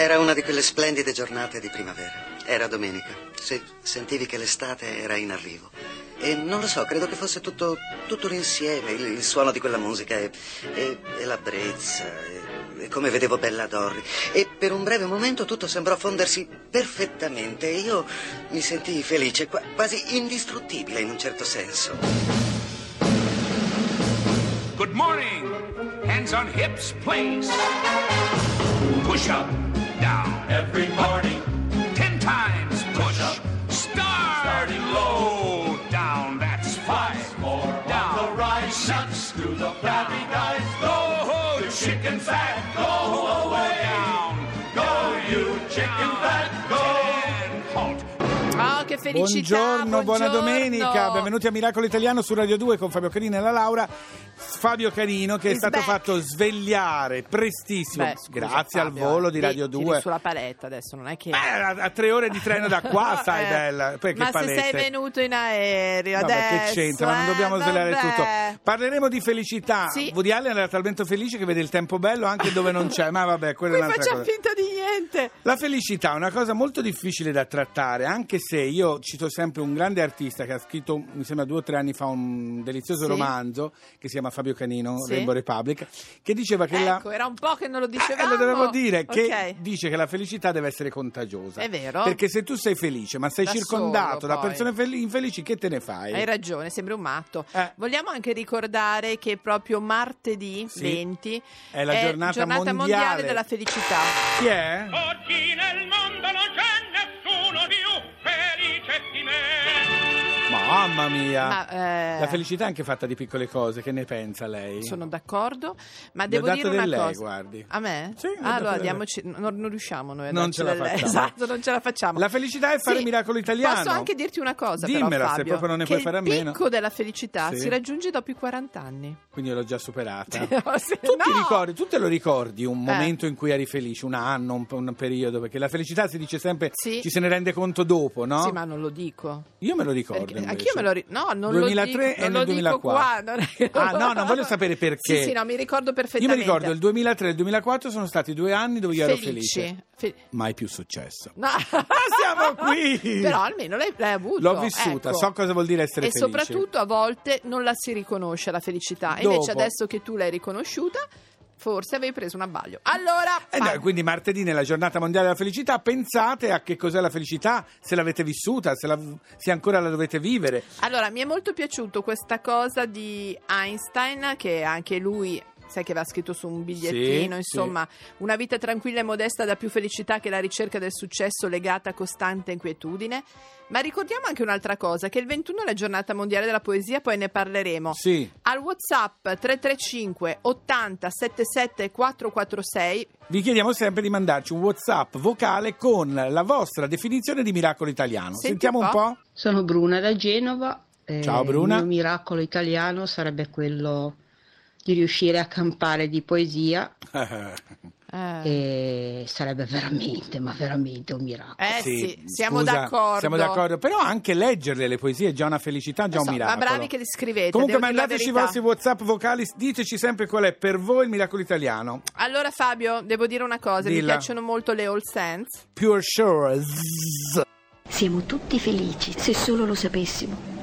Era una di quelle splendide giornate di primavera. Era domenica. Sì, sentivi che l'estate era in arrivo. E non lo so, credo che fosse tutto, tutto l'insieme, il, il suono di quella musica e, e, e la brezza, e, e come vedevo Bella Dorri. E per un breve momento tutto sembrò fondersi perfettamente e io mi sentii felice, qua- quasi indistruttibile in un certo senso. Good morning. Hands on hips, place. Push up, down. Every morning, Ten times push up. Starting low, down. That's five. more Down. the rise, nuts through the flabby guys. Go, Go, chicken fat, felicità! Buongiorno, buona buongiorno. domenica, benvenuti a Miracolo Italiano su Radio 2 con Fabio Carino e la Laura. Fabio Carino che è Is stato back. fatto svegliare prestissimo, Beh, scusa, grazie al Fabio, volo di eh, Radio tiri 2. sulla paletta adesso, non è che... Eh, a, a tre ore di treno da qua, sai, Eh, bella. Poi che ma palette. se sei venuto in aereo Vabbè, adesso... che c'entra, ma non dobbiamo eh, vabbè. tutto. Parleremo di felicità. Sì. Woody Allen era talmente felice che vede il tempo bello anche dove non c'è, ma vabbè, quella è un'altra facciamo cosa. finta di niente. La felicità è una cosa molto difficile da trattare, anche se io cito sempre un grande artista che ha scritto, mi sembra due o tre anni fa, un delizioso Sì. romanzo che si chiama Fabio Canino, Sì. Rainbow Republic, che diceva che la... Ecco, era un po' che non lo Eh, dicevamo. lo dovevo dire, che Ok. dice che la felicità deve essere contagiosa. È vero. Perché se tu sei felice, ma sei Da circondato solo, da persone fel- infelici, che te ne fai? Hai ragione, sembri un matto. Eh. Vogliamo anche ricordare che proprio martedì Sì. 20 È la giornata mondiale. della felicità. Chi è? Oggi nel mondo non c'è nessuno felice di me. Mamma mia! Ma, eh, La felicità è anche fatta di piccole cose, che ne pensa lei? Sono d'accordo, ma devo dato dire una lei, cosa. guardi. A me? Sì, Ah, allora diamoci, non, non riusciamo noi a Non ce la del lei. facciamo. Esatto, non ce la facciamo. La felicità è fare Sì. miracolo italiano. Posso anche dirti una cosa, Dimmela, però, se Fabio, proprio non ne puoi fare a il meno. picco della felicità Sì. si raggiunge dopo i 40 anni. Quindi l'ho già superata. Sì, Tu no! ricordi, tu te lo ricordi un Eh. momento in cui eri felice, un anno, un, un periodo? Perché la felicità si dice sempre, Sì. ci se ne rende conto dopo, no? Sì, ma non lo dico. Io me lo ricordo. Perché-. Anch'io me lo ricordo. No, non 2003 lo dico, e nel lo dico 2004. qua. Ah, no, non voglio sapere perché. Sì, sì, no, mi ricordo Io perfettamente. mi ricordo il 2003 e il 2004 sono stati due anni dove io ero Felici. felice. Fe- Mai più successo. No. siamo qui! Però almeno l'hai, l'hai avuto. L'ho vissuta, ecco. so cosa vuol dire essere E felice. soprattutto a volte non la si riconosce la felicità. E Dopo. Invece adesso che tu l'hai riconosciuta, forse avevi preso un abbaglio. Allora, Eh no, quindi martedì nella giornata mondiale della felicità pensate a che cos'è la felicità, se l'avete vissuta, se, la- se ancora la dovete vivere. Allora, mi è molto piaciuto questa cosa di Einstein, che anche lui, sai che aveva scritto su un bigliettino, Sì, insomma, una vita tranquilla e modesta dà più felicità che la ricerca del successo legata a costante inquietudine. Ma ricordiamo anche un'altra cosa, che il 21 è la giornata mondiale della poesia, poi ne parleremo. Sì, Al WhatsApp 335 80 77 446 vi chiediamo sempre di mandarci un WhatsApp vocale con la vostra definizione di miracolo italiano. Senti Sentiamo un un po'. po'. Sono Bruna da Genova. eh, Ciao, Bruna. Il mio miracolo italiano sarebbe quello di riuscire a campare di poesia Eh, e sarebbe veramente, ma veramente un miracolo. eh sì, siamo scusa, d'accordo. Siamo d'accordo, però anche leggerle le poesie è già una felicità, già Lo un so, miracolo. Ma bravi che li scrivete. Comunque mandateci i vostri WhatsApp vocali, diteci sempre qual è per voi il miracolo italiano. Allora Fabio, devo dire una cosa, mi Dilla. piacciono molto le All Saints. Pure Sure. Siamo tutti felici, se solo lo sapessimo.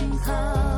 静好。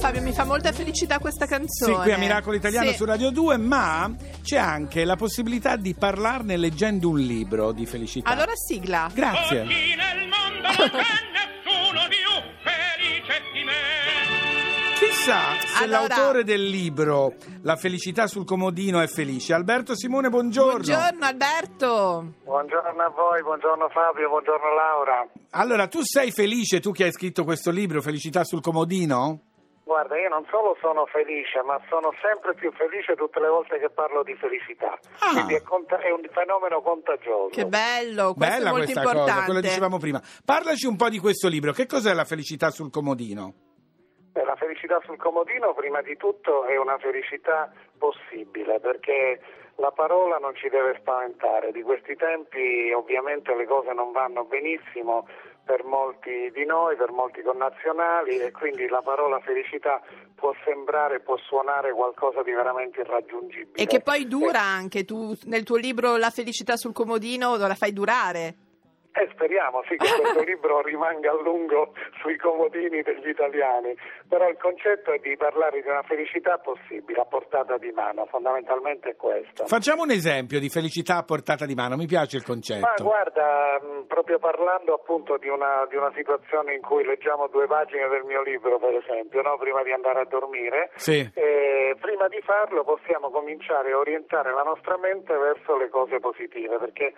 Fabio mi fa molta felicità questa canzone. Sì, qui a Miracolo Italiano Sì. su Radio 2, ma c'è anche la possibilità di parlarne leggendo un libro di felicità. Allora sigla. Grazie. Oggi nel mondo non c'è nessuno più felice di me. Chissà se Allora- l'autore del libro La felicità sul comodino è felice. Alberto Simone, buongiorno. Buongiorno Alberto. Buongiorno a voi, buongiorno Fabio, buongiorno Laura. Allora, tu sei felice, tu che hai scritto questo libro, Felicità sul comodino? Guarda, io non solo sono felice, ma sono sempre più felice tutte le volte che parlo di felicità. Ah. Quindi è, conta- è un fenomeno contagioso. Che bello, questo Bella è molto questa importante. cosa, quello dicevamo prima. Parlaci un po' di questo libro. Che cos'è la felicità sul comodino? Beh, la felicità sul comodino, prima di tutto, è una felicità possibile, perché la parola non ci deve spaventare. Di questi tempi ovviamente le cose non vanno benissimo per molti di noi, per molti connazionali e quindi la parola felicità può sembrare, può suonare qualcosa di veramente irraggiungibile. E che poi dura anche, tu nel tuo libro La felicità sul comodino la fai durare. Eh, speriamo sì che questo libro rimanga a lungo sui comodini degli italiani, però il concetto è di parlare di una felicità possibile, a portata di mano, fondamentalmente è questo. Facciamo un esempio di felicità a portata di mano, mi piace il Ma concetto. guarda, mh, proprio parlando appunto di una, di una situazione in cui leggiamo due pagine del mio libro, per esempio, no? prima di andare a dormire, Sì. eh, prima di farlo possiamo cominciare a orientare la nostra mente verso le cose positive, perché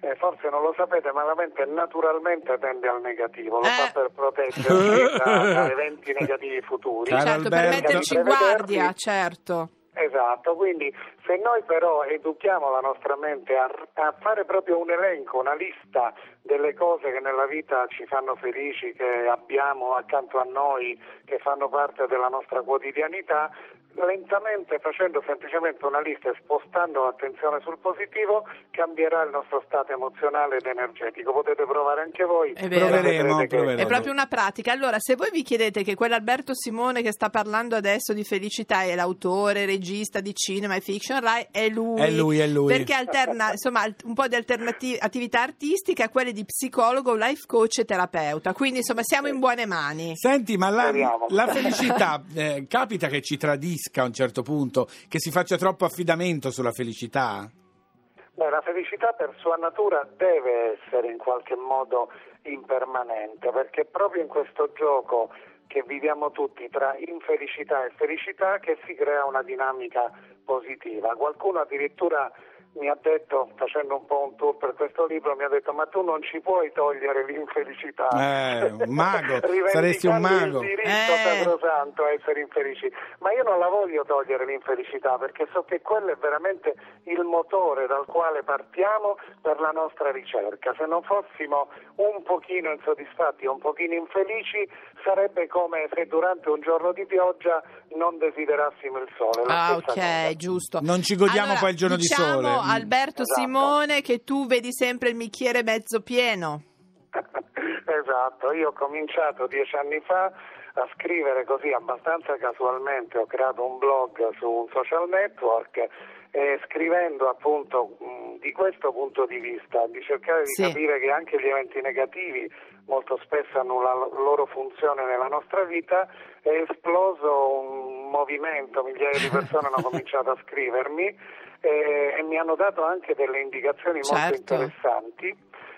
eh, forse non lo sapete, ma la mente naturalmente tende al negativo, lo Eh. fa per proteggersi da, da eventi negativi futuri. Certo, per Alberto. metterci in guardia, certo. Esatto, quindi se noi però educhiamo la nostra mente a, a fare proprio un elenco, una lista delle cose che nella vita ci fanno felici, che abbiamo accanto a noi, che fanno parte della nostra quotidianità, lentamente facendo semplicemente una lista e spostando l'attenzione sul positivo cambierà il nostro stato emozionale ed energetico. Potete provare anche voi. È vero. Proveremo, che- proveremo. È proprio una pratica. Allora, se voi vi chiedete che quell'Alberto Simone che sta parlando adesso di felicità è l'autore, regista di cinema e fiction, Rai, è lui. È lui, è lui. Perché alterna insomma un po' di attività artistica a quelle di psicologo, life coach e terapeuta. Quindi insomma siamo in buone mani. Senti, ma la, la felicità eh, capita che ci tradisca a un certo punto, che si faccia troppo affidamento sulla felicità? Beh, la felicità per sua natura deve essere in qualche modo impermanente, perché è proprio in questo gioco che viviamo tutti tra infelicità e felicità che si crea una dinamica positiva. Qualcuno addirittura mi ha detto, facendo un po' un tour per questo libro, mi ha detto ma tu non ci puoi togliere l'infelicità. Eh, un mago, Rivendicando saresti un mago. il diritto Eh. sacrosanto a essere infelici. Ma io non la voglio togliere l'infelicità perché so che quello è veramente il motore dal quale partiamo per la nostra ricerca. Se non fossimo un pochino insoddisfatti un pochino infelici sarebbe come se durante un giorno di pioggia non desiderassimo il sole. Ah, stessa cosa. ok, giusto. Non ci godiamo Allora, poi il giorno di diciamo, sole. Mm. Alberto Esatto. Simone, che tu vedi sempre il bicchiere mezzo pieno. esatto, io ho cominciato dieci anni fa a scrivere così abbastanza casualmente, ho creato un blog su un social network e scrivendo appunto mh, di questo punto di vista, di cercare di Sì. capire che anche gli eventi negativi molto spesso hanno la loro funzione nella nostra vita, è esploso un movimento, migliaia di persone hanno cominciato a scrivermi e, e mi hanno dato anche delle indicazioni molto Certo. interessanti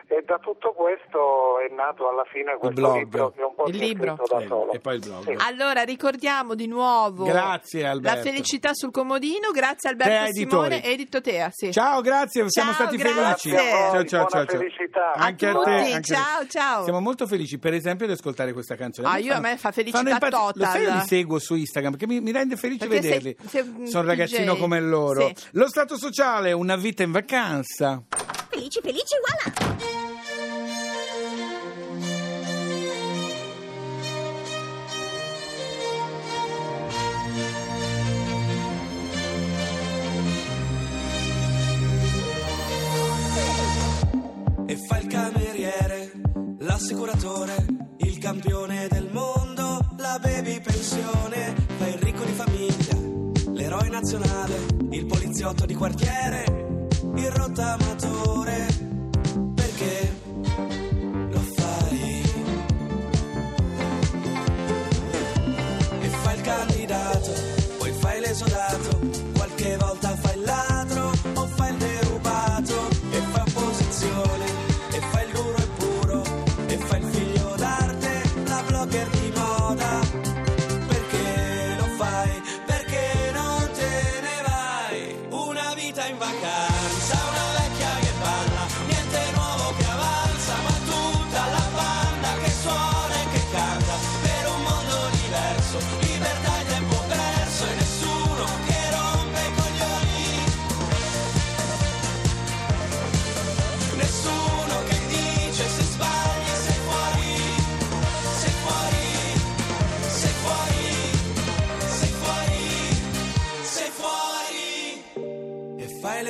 e da tutto questo è nato alla fine questo blog. libro che un po' Il libro. da Eh, solo. e poi il blog. Sì. Allora, ricordiamo di nuovo Grazie, Alberto. la felicità sul comodino, grazie a Alberto. Simone, Edito Tea. Sì. Ciao, grazie, siamo Ciao, stati grazie. felici. Grazie a voi, Ciao, ciao, ciao, ciao. felicità. Anche A a, te. anche ciao, ciao. Siamo molto felici, per esempio, di ascoltare questa canzone. Ah, Mi io a me fa felicità fanno impazz- Lo sai, io total. li seguo su Instagram perché mi, mi rende felice Perché vederli. sei- sei Sono un ragazzino DJ. come loro. Sì. Lo stato sociale, una vita in vacanza. Felici, felici, voilà! e fa il cameriere, l'assicuratore, il campione del mondo, la baby pensione, fa il ricco di famiglia, l'eroe nazionale, il poliziotto di quartiere, il rottamatore,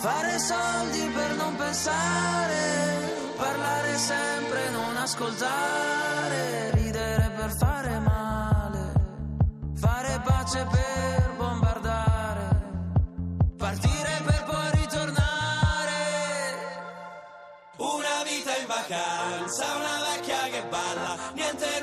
Fare soldi per non pensare, parlare sempre, non ascoltare, ridere per fare male, fare pace per bombardare, partire per poi ritornare. Una vita in vacanza, una vecchia che balla, niente